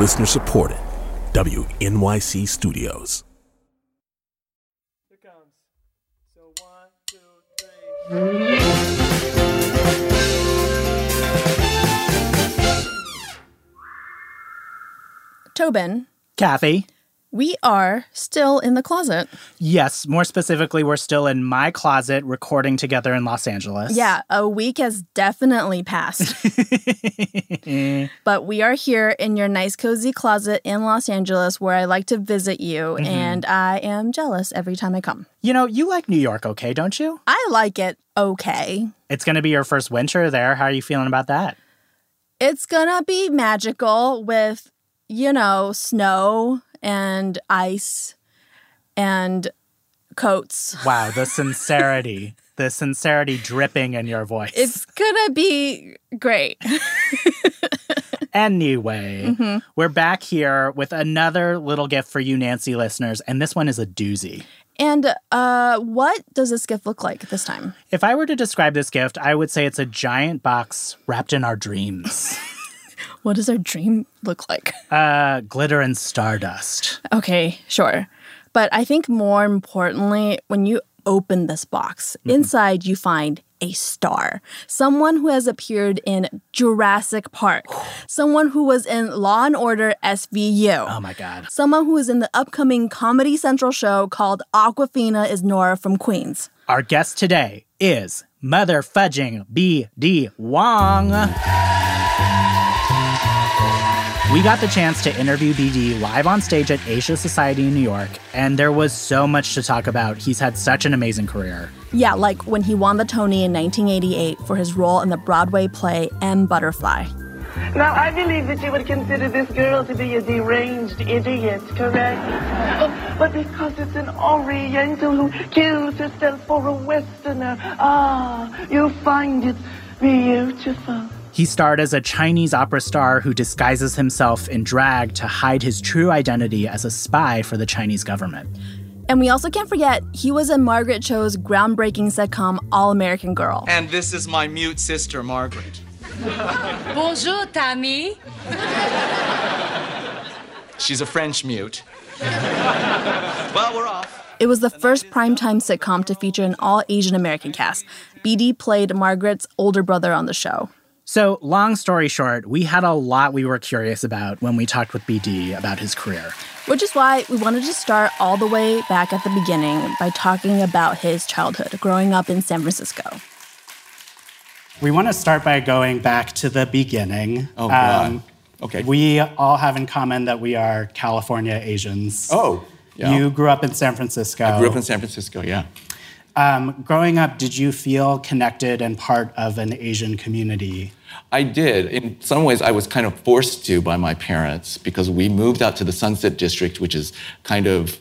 Listener supported. WNYC Studios. Here comes. So one, two, three. Tobin, Kathy. We are still in the closet. Yes, more specifically, we're still in my closet recording together in Los Angeles. Yeah, a week has definitely passed. but we are here in your nice, cozy closet in Los Angeles where I like to visit you, mm-hmm. and I am jealous every time I come. You know, you like New York, okay, don't you? I like it okay. It's going to be your first winter there. How are you feeling about that? It's gonna be magical with, you know, snow and ice and coats. Wow, the sincerity, the sincerity dripping in your voice. It's gonna be great. Anyway, Mm-hmm. we're back here with another little gift for you, Nancy listeners, and this one is a doozy. And uh, what does this gift look like this time? If I were to describe this gift, I would say it's a giant box wrapped in our dreams. What does our dream look like? uh, glitter and stardust. Okay, sure. But I think more importantly, when you open this box, inside you find a star. Someone who has appeared in Jurassic Park. Someone who was in Law and Order SVU. Oh my God. Someone who is in the upcoming Comedy Central show called Awkwafina is Nora from Queens. Our guest today is Mother Fudging B.D. Wong. We got the chance to interview BD live on stage at Asia Society in New York, and there was so much to talk about. He's had such an amazing career. Yeah, like when he won the Tony in 1988 for his role in the Broadway play M. Butterfly. Now, I believe that you would consider this girl to be a deranged idiot, correct? Oh, but because it's an Oriental who kills herself for a Westerner, ah, you find it beautiful. He starred as a Chinese opera star who disguises himself in drag to hide his true identity as a spy for the Chinese government. And we also can't forget, he was in Margaret Cho's groundbreaking sitcom All American Girl. And this is my mute sister, Margaret. Bonjour, Tammy. She's a French mute. well, we're off. It was the first primetime sitcom to feature an all Asian American cast. BD played Margaret's older brother on the show. So, long story short, we had a lot we were curious about when we talked with BD about his career. Which is why we wanted to start all the way back at the beginning by talking about his childhood, growing up in San Francisco. We want to start by going back to the beginning. Oh, God. Okay. We all have in common that we are California Asians. Oh, yeah. You grew up in San Francisco. I grew up in San Francisco, yeah. Um, growing up, did you feel connected and part of an Asian community? I did. In some ways, I was kind of forced to by my parents because we moved out to the Sunset District, which is kind of,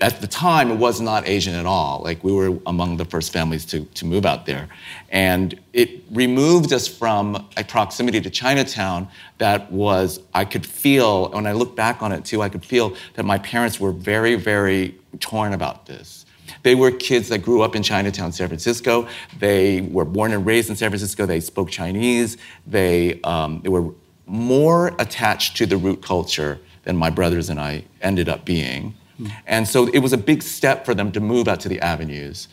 at the time, it was not Asian at all. Like, we were among the first families to, to move out there. And it removed us from a proximity to Chinatown that was, I could feel, when I look back on it too, I could feel that my parents were very, very torn about this. They were kids that grew up in Chinatown, San Francisco. They were born and raised in San Francisco. They spoke Chinese. They, um, they were more attached to the root culture than my brothers and I ended up being. And so it was a big step for them to move out to the avenues.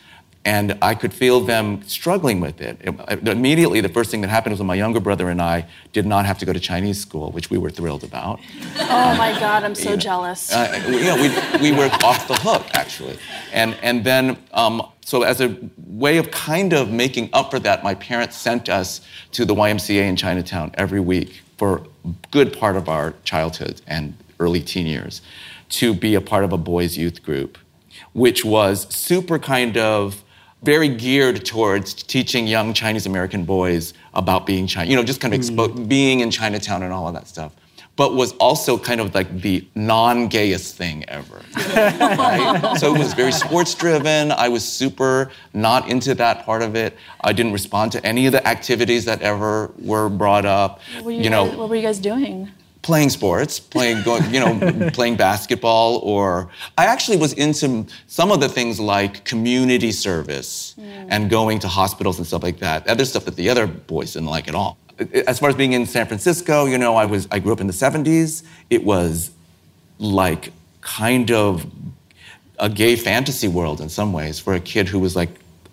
And I could feel them struggling with it. It- Immediately, the first thing that happened was when my younger brother and I did not have to go to Chinese school, which we were thrilled about. Oh my God, I'm so jealous. Uh, you know, we, we were off the hook, actually. And, and then, um, so as a way of kind of making up for that, my parents sent us to the YMCA in Chinatown every week for a good part of our childhood and early teen years to be a part of a boys' youth group, which was super kind of very geared towards teaching young Chinese American boys about being Chinese, you know, just kind of expo- mm-hmm. being in Chinatown and all of that stuff. But was also kind of like the non-gayest thing ever. right? So it was very sports driven. I was super not into that part of it. I didn't respond to any of the activities that ever were brought up. you know, what were you guys doing? Playing sports, playing, going, you know, playing basketball, or I actually was into some of the things like community service mm. and going to hospitals and stuff like that. Other stuff that the other boys didn't like at all. as far as being in San Francisco, you know, I was I grew up in the 70s. It was like kind of a gay fantasy world in some ways for a kid who was like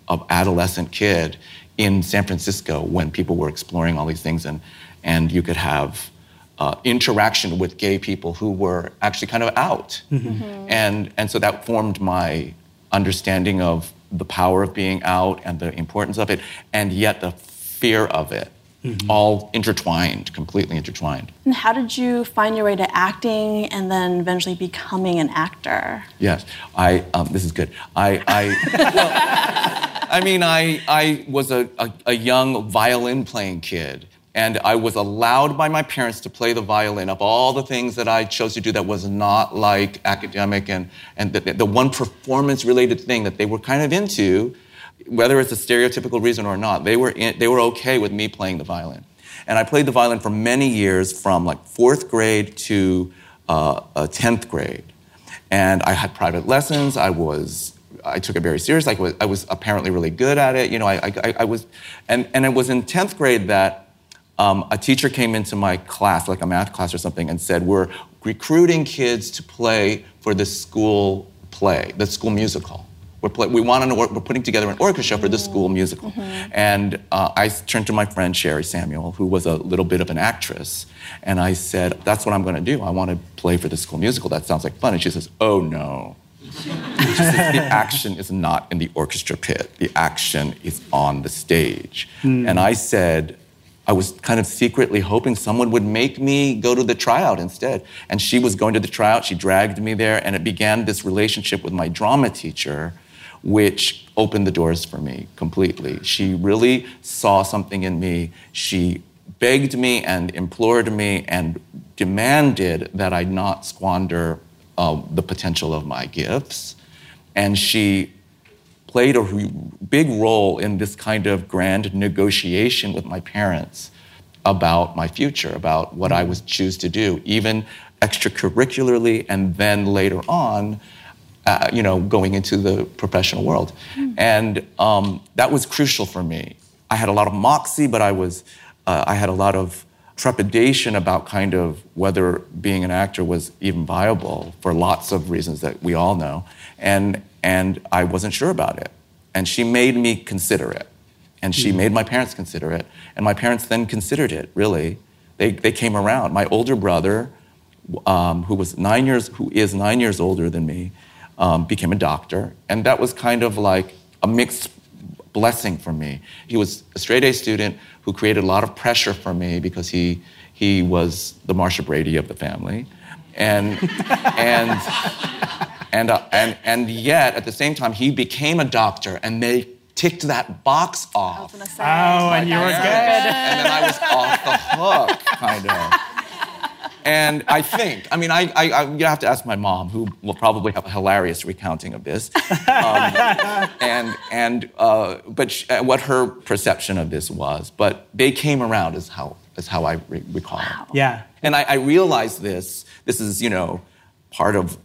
an adolescent kid in San Francisco when people were exploring all these things and and you could have uh, interaction with gay people who were actually kind of out. And, and so that formed my understanding of the power of being out and the importance of it, and yet the fear of it, all intertwined, completely intertwined. And how did you find your way to acting and then eventually becoming an actor? Yes, I. Um, this is good. I. I well, I mean, I. I was a, a, a young violin playing kid, and I was allowed by my parents to play the violin. Of all the things that I chose to do, that was not like academic and and the, the one performance related thing that they were kind of into, whether it's a stereotypical reason or not, they were in, they were okay with me playing the violin. And I played the violin for many years, from like fourth grade to uh, uh, 10th grade. And I had private lessons. I was, I took it very serious. I was, I was apparently really good at it. You know, I, I, I was, and, and it was in 10th grade that um, a teacher came into my class, like a math class or something, and said, We're recruiting kids to play for this school play, the school musical. We're, play, we want we're putting together an orchestra for this school musical. And uh, I turned to my friend Sherry Samuel, who was a little bit of an actress, and I said, That's what I'm going to do. I want to play for the school musical. That sounds like fun. And she says, Oh no. Says, the action is not in the orchestra pit. The action is on the stage. And I said, I was kind of secretly hoping someone would make me go to the tryout instead. And she was going to the tryout. She dragged me there, and it began this relationship with my drama teacher, which opened the doors for me completely. She really saw something in me. She begged me and implored me and demanded that I not squander uh, the potential of my gifts. And she played a big role in this kind of grand negotiation with my parents about my future, about what I would choose to do, even extracurricularly, and then later on, uh, you know, going into the professional world. And um, that was crucial for me. I had a lot of moxie, but I was, uh, I had a lot of trepidation about kind of whether being an actor was even viable for lots of reasons that we all know. And, and I wasn't sure about it. And she made me consider it. And she made my parents consider it. And my parents then considered it, really. They, they came around. My older brother, um, who was nine years, who is nine years older than me, um, became a doctor. And that was kind of like a mixed blessing for me. He was a straight A student who created a lot of pressure for me because he, he was the Marcia Brady of the family. And, and, and, uh, and, and yet, at the same time, he became a doctor and they ticked that box off. Oh, and you were good. And then I was off the hook, kind of. And I think, I mean, I, I, I you have to ask my mom, who will probably have a hilarious recounting of this, um, and and uh, but sh- uh, what her perception of this was. But they came around, is how is how I re- recall. it. Yeah. And I, I realized this. This is, you know, part of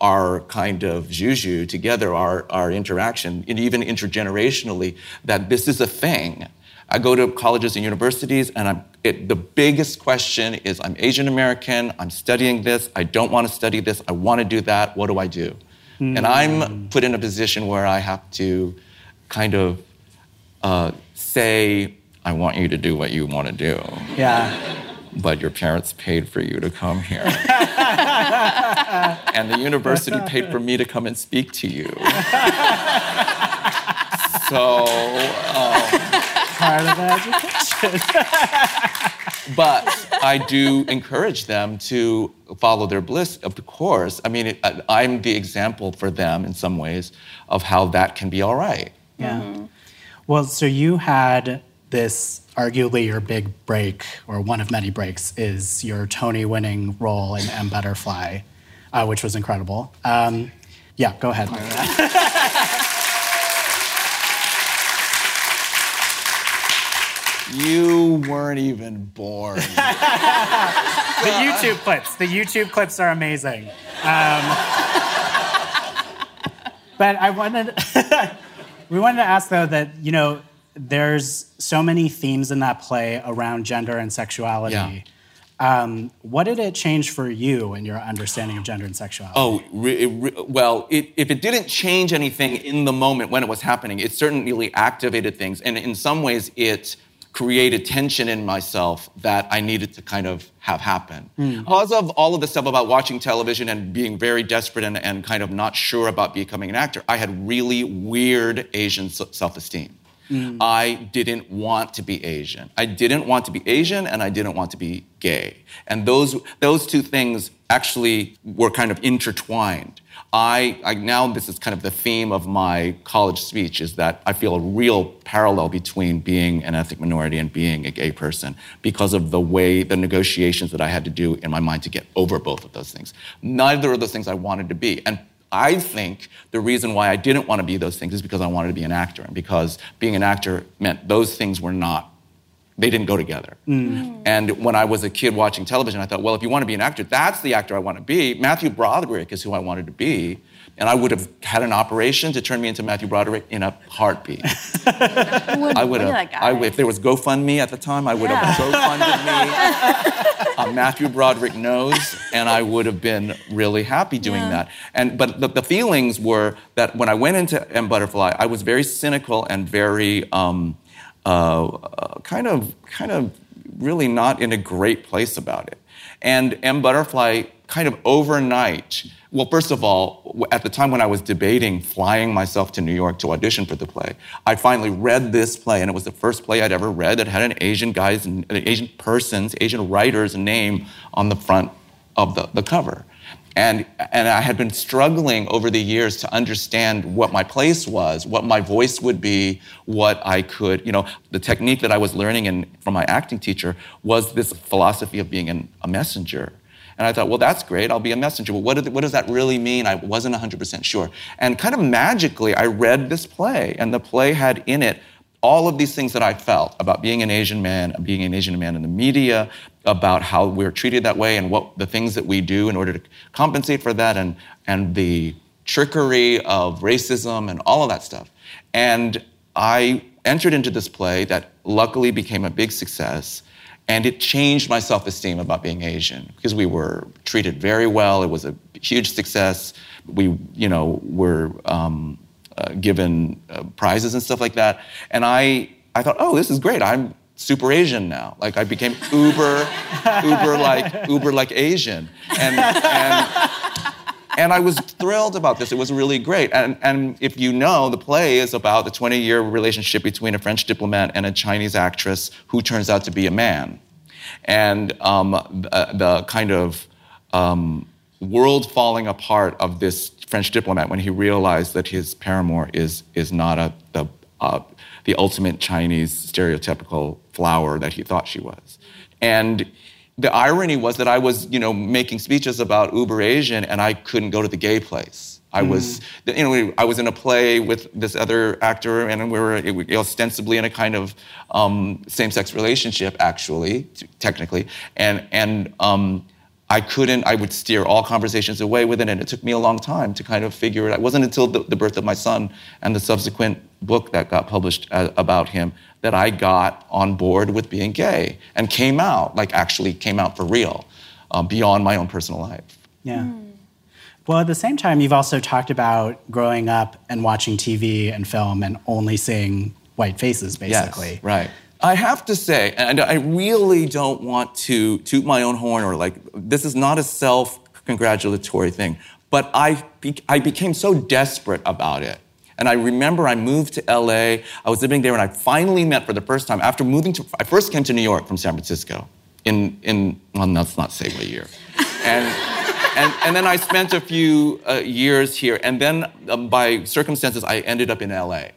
our kind of juju together, our, our interaction, and even intergenerationally, that this is a thing. I go to colleges and universities, and I'm, it, the biggest question is I'm Asian American, I'm studying this, I don't want to study this, I want to do that, what do I do? And I'm put in a position where I have to kind of uh, say, I want you to do what you want to do Yeah. but your parents paid for you to come here. and the university paid for me to come and speak to you. so, um, Part of the education. but I do encourage them to follow their bliss, of course. I mean, it, I- I'm the example for them in some ways of how that can be all right. Yeah. Well, so you had this arguably your big break, or one of many breaks, is your Tony winning role in M Butterfly, uh, which was incredible. Um, yeah, go ahead. You weren't even born. the YouTube clips. The YouTube clips are amazing. Um, but I wanted, we wanted to ask though that you know there's so many themes in that play around gender and sexuality. Yeah. Um, what did it change for you in your understanding of gender and sexuality? Oh, re- re- well, it, if it didn't change anything in the moment when it was happening, it certainly activated things. And in some ways, it created tension in myself that I needed to kind of have happen. Because of all of the stuff about watching television and being very desperate and, and kind of not sure about becoming an actor, I had really weird Asian self esteem. Mm. I didn't want to be Asian. I didn't want to be Asian and I didn't want to be gay. And those, those two things actually were kind of intertwined. I, I now this is kind of the theme of my college speech is that I feel a real parallel between being an ethnic minority and being a gay person because of the way the negotiations that I had to do in my mind to get over both of those things. Neither of those things I wanted to be. And I think the reason why I didn't want to be those things is because I wanted to be an actor, and because being an actor meant those things were not, they didn't go together. Mm. And when I was a kid watching television, I thought, well, if you want to be an actor, that's the actor I want to be. Matthew Broderick is who I wanted to be. And I would have had an operation to turn me into Matthew Broderick in a heartbeat. I would have. I, if there was GoFundMe at the time, I would have GoFunded a Matthew Broderick nose, and I would have been really happy doing Yeah. that. And but the, the feelings were that when I went into M Butterfly, I was very cynical and very um, uh, uh, kind of kind of really not in a great place about it. And M Butterfly kind of overnight. Well, first of all, at the time when I was debating flying myself to New York to audition for the play, I finally read this play, and it was the first play I'd ever read that had an Asian guy's, an Asian person's, Asian writer's name on the front of the, the cover. And, and I had been struggling over the years to understand what my place was, what my voice would be, what I could, you know, the technique that I was learning in, from my acting teacher was this philosophy of being an, a messenger. And I thought, well, that's great. I'll be a messenger. But what, what does that really mean? I wasn't 100% sure. And kind of magically, I read this play, and the play had in it all of these things that I felt about being an Asian man, being an Asian man in the media, about how we're treated that way, and what the things that we do in order to compensate for that, and, and the trickery of racism and all of that stuff. And I entered into this play that luckily became a big success. And it changed my self esteem about being Asian because we were treated very well. It was a huge success. We, you know, were um, uh, given uh, prizes and stuff like that. And I, I thought, oh, this is great. I'm super Asian now. Like I became uber, uber like, uber like Asian. And, and, and I was thrilled about this. It was really great. And, and if you know, the play is about the 20 year relationship between a French diplomat and a Chinese actress who turns out to be a man. And um, the, the kind of um, world falling apart of this French diplomat when he realized that his paramour is, is not a, the, uh, the ultimate Chinese stereotypical flower that he thought she was. And the irony was that I was, you know, making speeches about Uber Asian, and I couldn't go to the gay place. I was, you know, I was in a play with this other actor, and we were ostensibly in a kind of um, same-sex relationship, actually, technically, and and um, I couldn't. I would steer all conversations away with it, and it took me a long time to kind of figure it out. It wasn't until the, the birth of my son and the subsequent book that got published uh, about him that I got on board with being gay and came out, like actually came out for real, uh, beyond my own personal life. Yeah. Well, at the same time, you've also talked about growing up and watching TV and film and only seeing white faces, basically. Yes, right. I have to say, and I really don't want to toot my own horn or like, this is not a self congratulatory thing, but I, be- I became so desperate about it. And I remember I moved to LA, I was living there, and I finally met for the first time after moving to, I first came to New York from San Francisco in, in well, let's not say what year. And, and, and then I spent a few uh, years here, and then um, by circumstances, I ended up in LA.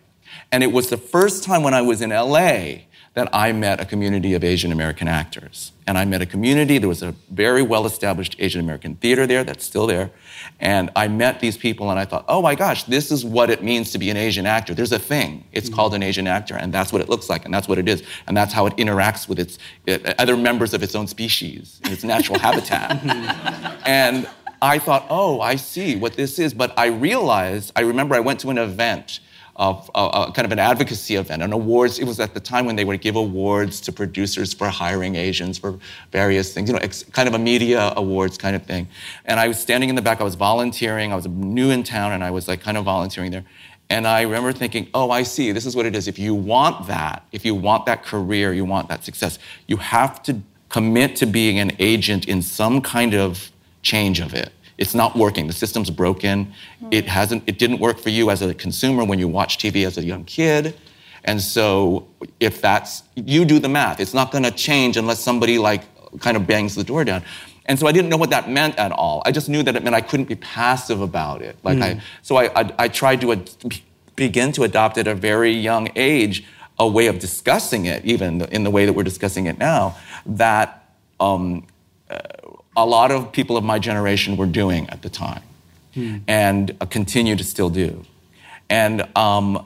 And it was the first time when I was in LA that I met a community of Asian American actors. And I met a community, there was a very well established Asian American theater there that's still there. And I met these people and I thought, oh my gosh, this is what it means to be an Asian actor. There's a thing. It's called an Asian actor, and that's what it looks like, and that's what it is. And that's how it interacts with its uh, other members of its own species in its natural habitat. And I thought, oh, I see what this is. But I realized, I remember I went to an event of uh, kind of an advocacy event, an awards. It was at the time when they would give awards to producers for hiring Asians for various things, you know, ex- kind of a media awards kind of thing. And I was standing in the back. I was volunteering. I was new in town, and I was like kind of volunteering there. And I remember thinking, oh, I see. This is what it is. If you want that, if you want that career, you want that success, you have to commit to being an agent in some kind of change of it. It's not working. The system's broken. It hasn't. It didn't work for you as a consumer when you watch TV as a young kid. And so, if that's you do the math, it's not going to change unless somebody like kind of bangs the door down. And so I didn't know what that meant at all. I just knew that it meant I couldn't be passive about it. Like I, so I, I, I tried to ad- begin to adopt at a very young age a way of discussing it, even in the way that we're discussing it now, that um, a lot of people of my generation were doing at the time and uh, continue to still do. And um,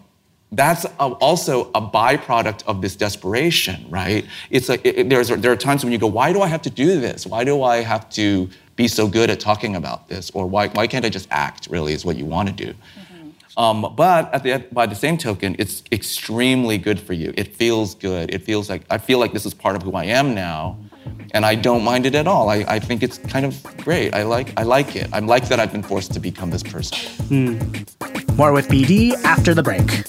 that's a, also a byproduct of this desperation, right? It's like it, it- there's, there are times when you go, why do I have to do this? Why do I have to be so good at talking about this? Or why, why can't I just act, really, is what you want to do. Um, but at the, by the same token, it's extremely good for you. It feels good. It feels like, I feel like this is part of who I am now. And I don't mind it at all. I, I think it's kind of great. I like, I like it. I like that I've been forced to become this person. Hmm. More with BD after the break.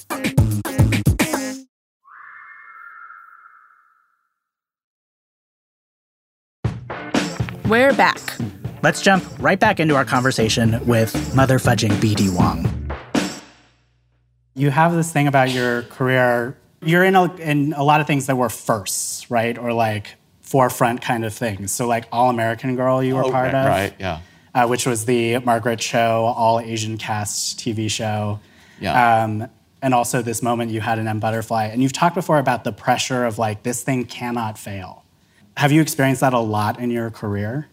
We're back. Let's jump right back into our conversation with mother fudging BD Wong. You have this thing about your career. You're in a, in a lot of things that were firsts, right? Or like forefront kind of things. So, like All American Girl, you were Oh, part right, of. right, yeah. Uh, which was the Margaret Cho all Asian cast TV show. Yeah. Um, and also this moment you had an M Butterfly. And you've talked before about the pressure of like, this thing cannot fail. Have you experienced that a lot in your career?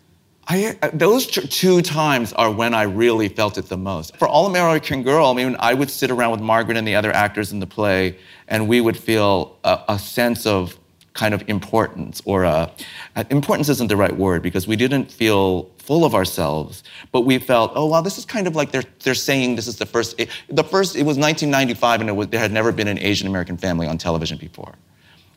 I, uh, those two times are when I really felt it the most. For All American Girl, I mean, I would sit around with Margaret and the other actors in the play, and we would feel a, a sense of kind of importance, or a, uh, importance isn't the right word because we didn't feel full of ourselves, but we felt, oh wow, this is kind of like they're they're saying this is the first. The first, it was 1995, and it was, there had never been an Asian American family on television before.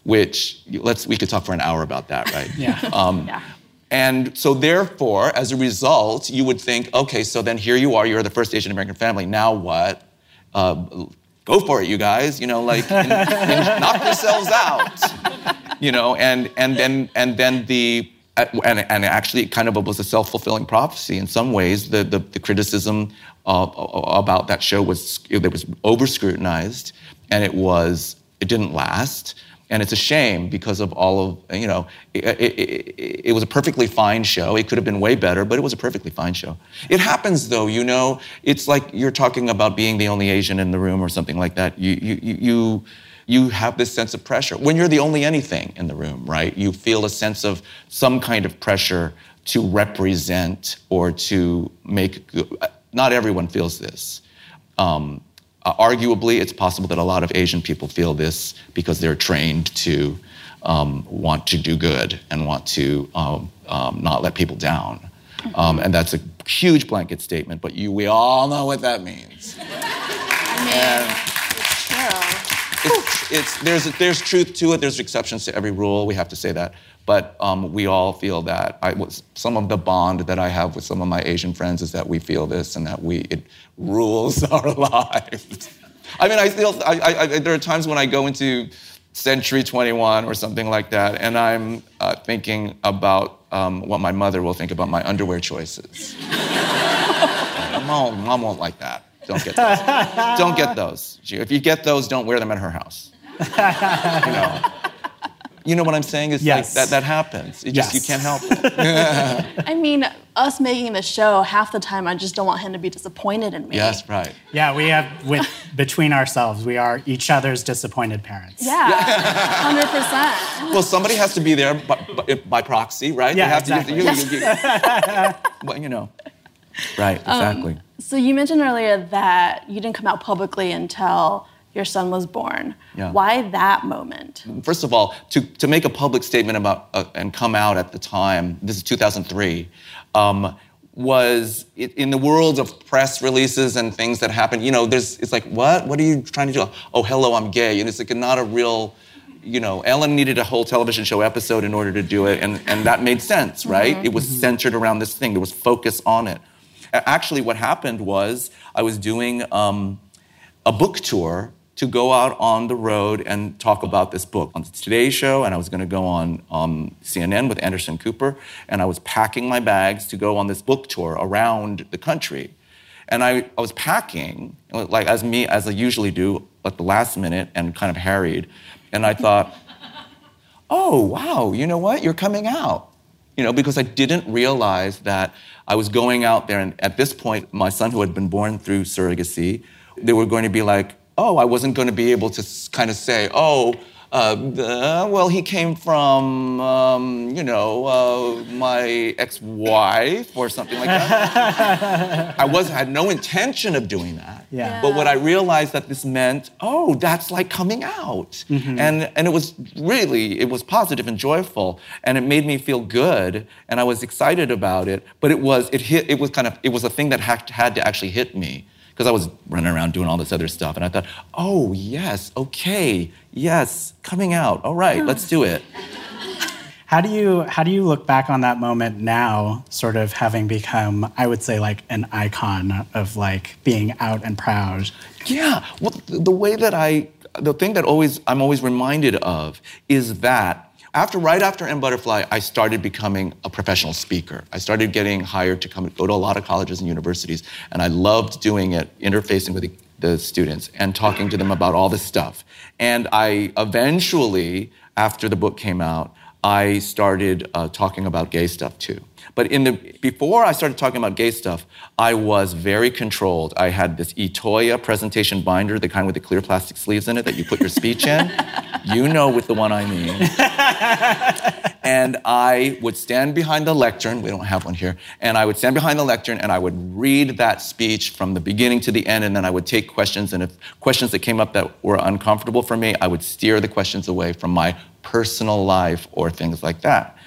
Which let's we could talk for an hour about that, right? Yeah. Um, Yeah. and so, therefore, as a result, you would think, okay, so then here you are, you're the first Asian American family. Now what? Uh, go for it, you guys. You know, like and- and knock yourselves out. You know, and and then and then the uh, and, and actually, it kind of was a self-fulfilling prophecy in some ways. The the, the criticism uh, about that show was it was over-scrutinized, and it was it didn't last and it's a shame because of all of you know it, it, it, it was a perfectly fine show. It could have been way better but it was a perfectly fine show. It happens though you know it's like you're talking about being the only asian in the room or something like that. You you you, you have this sense of pressure. When you're the only anything in the room right you feel a sense of some kind of pressure to represent or to make good. not everyone feels this. Um, uh, arguably, it's possible that a lot of Asian people feel this because they're trained to um, want to do good and want to um, um, not let people down. Um, and that's a huge blanket statement, but you, we all know what that means. And it's, there's, there's truth to it, there's exceptions to every rule, we have to say that. But um, we all feel that. I, some of the bond that I have with some of my Asian friends is that we feel this and that we, it rules our lives. I mean, I I, I, I, there are times when I go into Century 21 or something like that, and I'm uh, thinking about um, what my mother will think about my underwear choices. Mom, mom won't like that. Don't get those. don't get those. If you get those, don't wear them at her house. You know. You know what I'm saying? It's Yes. like that, that happens. It just, you can't help it. I mean, us making the show, half the time I just don't want him to be disappointed in me. yes, right. Yeah, we have with between ourselves, we are each other's disappointed parents. Yeah, hundred percent. Well, somebody has to be there by, by, by proxy, right? Yeah, They have to- exactly. you- you- you- well, you know. Right, exactly. Um, so you mentioned earlier that you didn't come out publicly until your son was born. Yeah. Why that moment? First of all, to, to make a public statement about uh, and come out at the time, this is 2003, um, was i- in the world of press releases and things that happen. You know, there's it's like what? What are you trying to do? Oh, hello, I'm gay, and it's like not a real. You know, Ellen needed a whole television show episode in order to do it, and, and that made sense, right? It was centered around this thing. There was focus on it. Actually, what happened was I was doing um, a book tour to go out on the road and talk about this book. On today's show and i was going to go on um, cnn with anderson cooper and i was packing my bags to go on this book tour around the country. And i, I was packing like as me as i usually do at the last minute and kind of harried and i thought oh wow you know what? You're coming out. You know because i didn't realize that i was going out there and at this point my son who had been born through surrogacy they were going to be like oh i wasn't going to be able to kind of say oh uh, uh, well, he came from, um, you know, uh, my ex-wife or something like that. I was had no intention of doing that. Yeah. But what I realized that this meant, oh, that's like coming out. And and it was really, it was positive and joyful. And it made me feel good. And I was excited about it. But it was, it hit, it was kind of, it was a thing that had, had to actually hit me. Because I was running around doing all this other stuff. And I thought, oh yes, okay, yes, coming out. All right, let's do it. How do you how do you look back on that moment now, sort of having become, I would say, like an icon of like being out and proud? Yeah. Well, the way that I, the thing that always I'm always reminded of is that after right after M Butterfly, I started becoming a professional speaker. I started getting hired to come go to a lot of colleges and universities, and I loved doing it, interfacing with the, the students and talking to them about all this stuff. And I eventually, after the book came out, I started uh, talking about gay stuff too. But in the before I started talking about gay stuff, I was very controlled. I had this Itoya presentation binder, the kind with the clear plastic sleeves in it that you put your speech in. You know with the one I mean. and I would stand behind the lectern. We don't have one here. And I would stand behind the lectern and I would read that speech from the beginning to the end. And then I would take questions. And if questions that came up that were uncomfortable for me, I would steer the questions away from my personal life or things like that.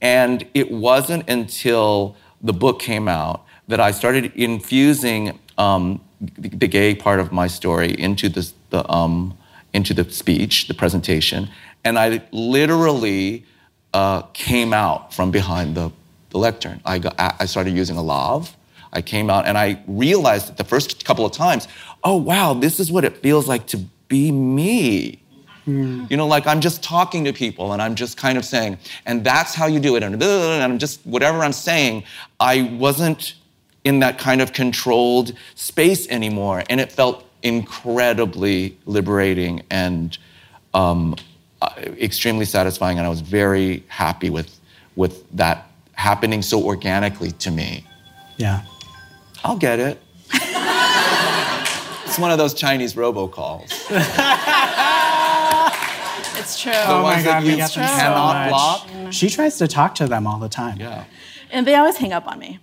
And it wasn't until the book came out that I started infusing um, the, the gay part of my story into this, the, um, into the speech, the presentation. And I literally uh, came out from behind the, the lectern. I, got, I started using a lav. I came out and I realized that the first couple of times, oh, wow, this is what it feels like to be me. You know, like I'm just talking to people and I'm just kind of saying, and that's how you do it. And, and I'm just, whatever I'm saying, I wasn't in that kind of controlled space anymore. And it felt incredibly liberating and um, uh, extremely satisfying. And I was very happy with, with that happening so organically to me. Yeah. I'll get it. it's one of those Chinese robocalls. It's true. The Oh my ones God, that you get so cannot much. block. She tries to talk to them all the time. Yeah. And they always hang up on me.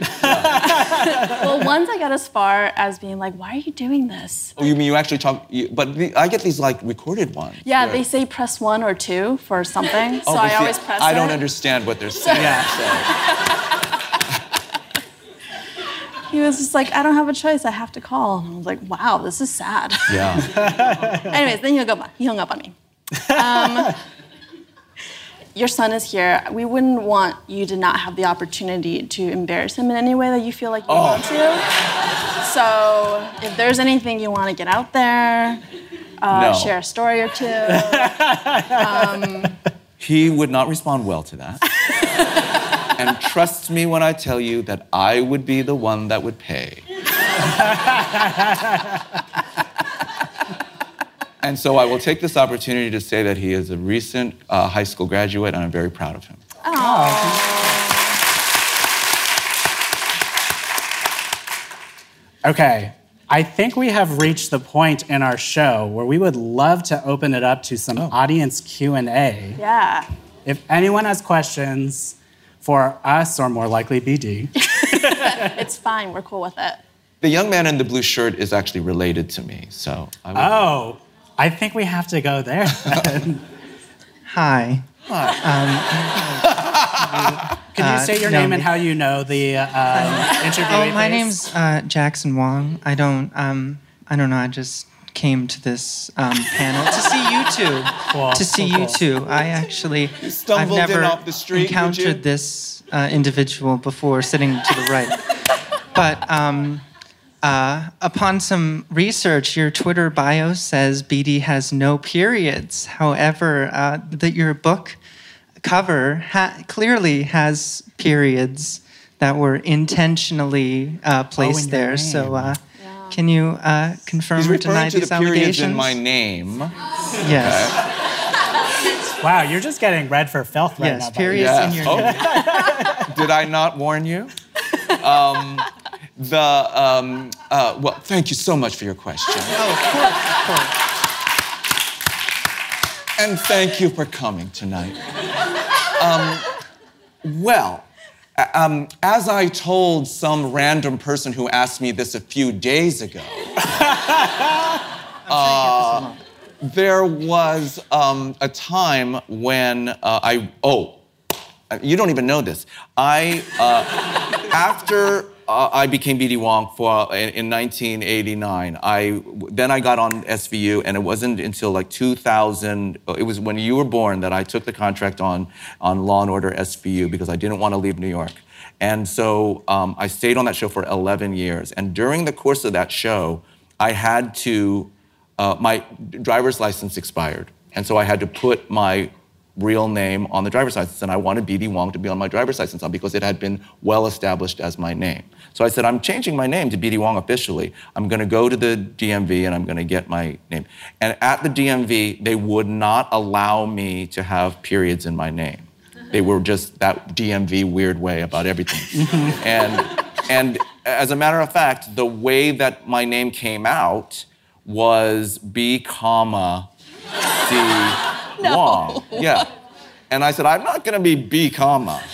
well, once I got as far as being like, why are you doing this? Oh, you mean you actually talk? You, but the, I get these like recorded ones. Yeah, where- they say press one or two for something. Oh, so but I see, always press I don't understand what they're saying. Yeah. He was just like, I don't have a choice. I have to call. And I was like, wow, this is sad. yeah. Anyways, then he hung up, he hung up on me. Um, your son is here. We wouldn't want you to not have the opportunity to embarrass him in any way that you feel like you Oh. want to. So if there's anything you want to get out there, uh, No. share a story or two. He would not respond well to that. and trust me when I tell you that I would be the one that would pay. and so I will take this opportunity to say that he is a recent uh, high school graduate, and I'm very proud of him. Okay. I think we have reached the point in our show where we would love to open it up to some audience Q&A. yeah. If anyone has questions for us or more likely BD, It's fine. We're cool with it. The young man in the blue shirt is actually related to me, so I would, oh, I think we have to go there. Hi. Um, Can you uh, say your know name and how you know the uh, interview? Oh, my name's uh, Jackson Wong. I don't. Um, I don't know. I just came to this um, panel to see you two. Cool, to see cool, you cool. two. I actually. stumbled I've in never off the street, encountered this uh, individual before, sitting to the right. but um, uh, upon some research, your Twitter bio says BD has no periods. However, uh, that your book cover ha- clearly has periods that were intentionally uh, placed in your there. So, name. uh, can you uh, confirm He's or deny to these the periods in my name. Yes. Wow, you're just getting read for filth right Yes, now. buddy. periods in your Oh. name. Did I not warn you? Um, the um, uh, well, thank you so much for your question, Oh, of course, of course. and thank you for coming tonight. Um, well, um, as I told some random person who asked me this a few days ago, uh, there was um, a time when uh, I oh, you don't even know this. I uh, after I became BD Wong for in, in 1989. I then I got on SVU, and it wasn't until like 2000. It was when you were born that I took the contract on on Law and Order SVU because I didn't want to leave New York. And so um, I stayed on that show for 11 years. And during the course of that show, I had to uh, my driver's license expired, and so I had to put my real name on the driver's license, and I wanted BD Wong to be on my driver's license because it had been well established as my name. So I said, I'm changing my name to BD Wong officially. I'm going to go to the DMV and I'm going to get my name. And at the DMV, they would not allow me to have periods in my name. They were just that DMV weird way about everything. and and as a matter of fact, the way that my name came out was B comma D Wong. Yeah. And I said, I'm not gonna be B comma.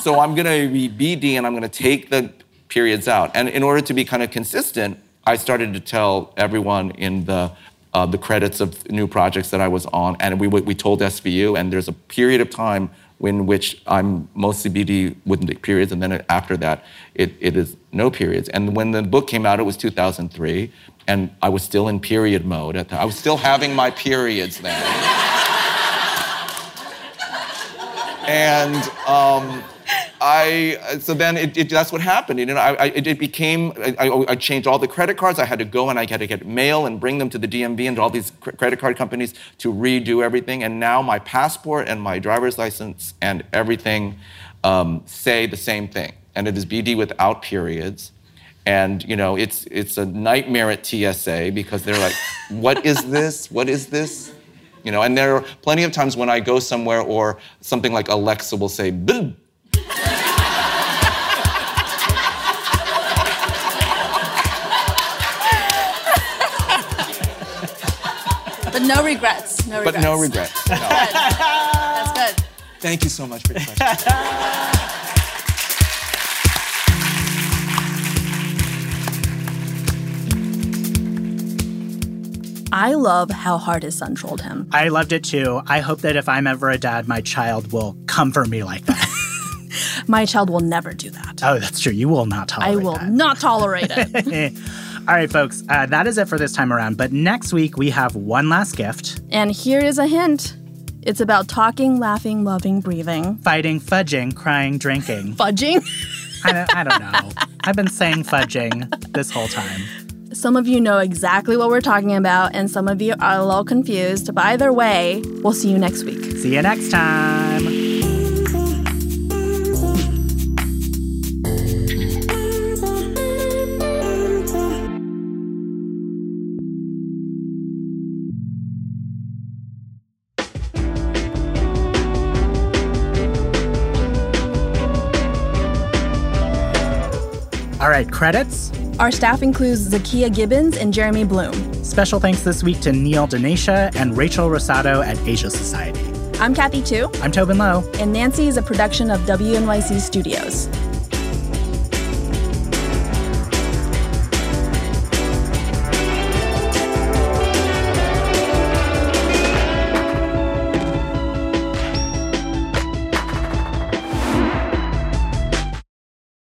so I'm gonna be BD and I'm gonna take the periods out. And in order to be kind of consistent, I started to tell everyone in the uh, the credits of new projects that I was on, and we we told SVU, and there's a period of time in which I'm mostly BD with periods, and then after that, it, it is no periods. And when the book came out, it was 2003, and I was still in period mode. At the, I was still having my periods then. and um, I so then it, it, that's what happened. You know, I, I, it, became I, I, changed all the credit cards. I had to go and I had to get mail and bring them to the DMV and all these cr- credit card companies to redo everything. And now my passport and my driver's license and everything um, say the same thing, and it is BD without periods. And you know, it's it's a nightmare at TSA because they're like, "What is this? What is this?" You know, and there are plenty of times when I go somewhere or something like Alexa will say, "Boo." But no regrets. No regrets. But no regrets. No. That's good. Thank you so much for your question. I love how hard his son trolled him. I loved it too. I hope that if I'm ever a dad, my child will come for me like that. My child will never do that. oh, that's true. You will not tolerate. I will that. not tolerate it. All right, folks, uh, that is it for this time around. But next week, we have one last gift and here is a hint it's about talking, laughing, loving, breathing, fighting, fudging, crying, drinking. fudging. I don't, I don't know. I've been saying fudging this whole time. Some of you know exactly what we're talking about, and some of you are a little confused. But either way, we'll see you next week. See you next time. All right, credits. Our staff includes Zakiya Gibbons and Jeremy Bloom. Special thanks this week to Neil Denacia and Rachel Rosado at Asia Society. I'm Kathy Tu, I'm Tobin Low. and Nancy is a production of WNYC Studios.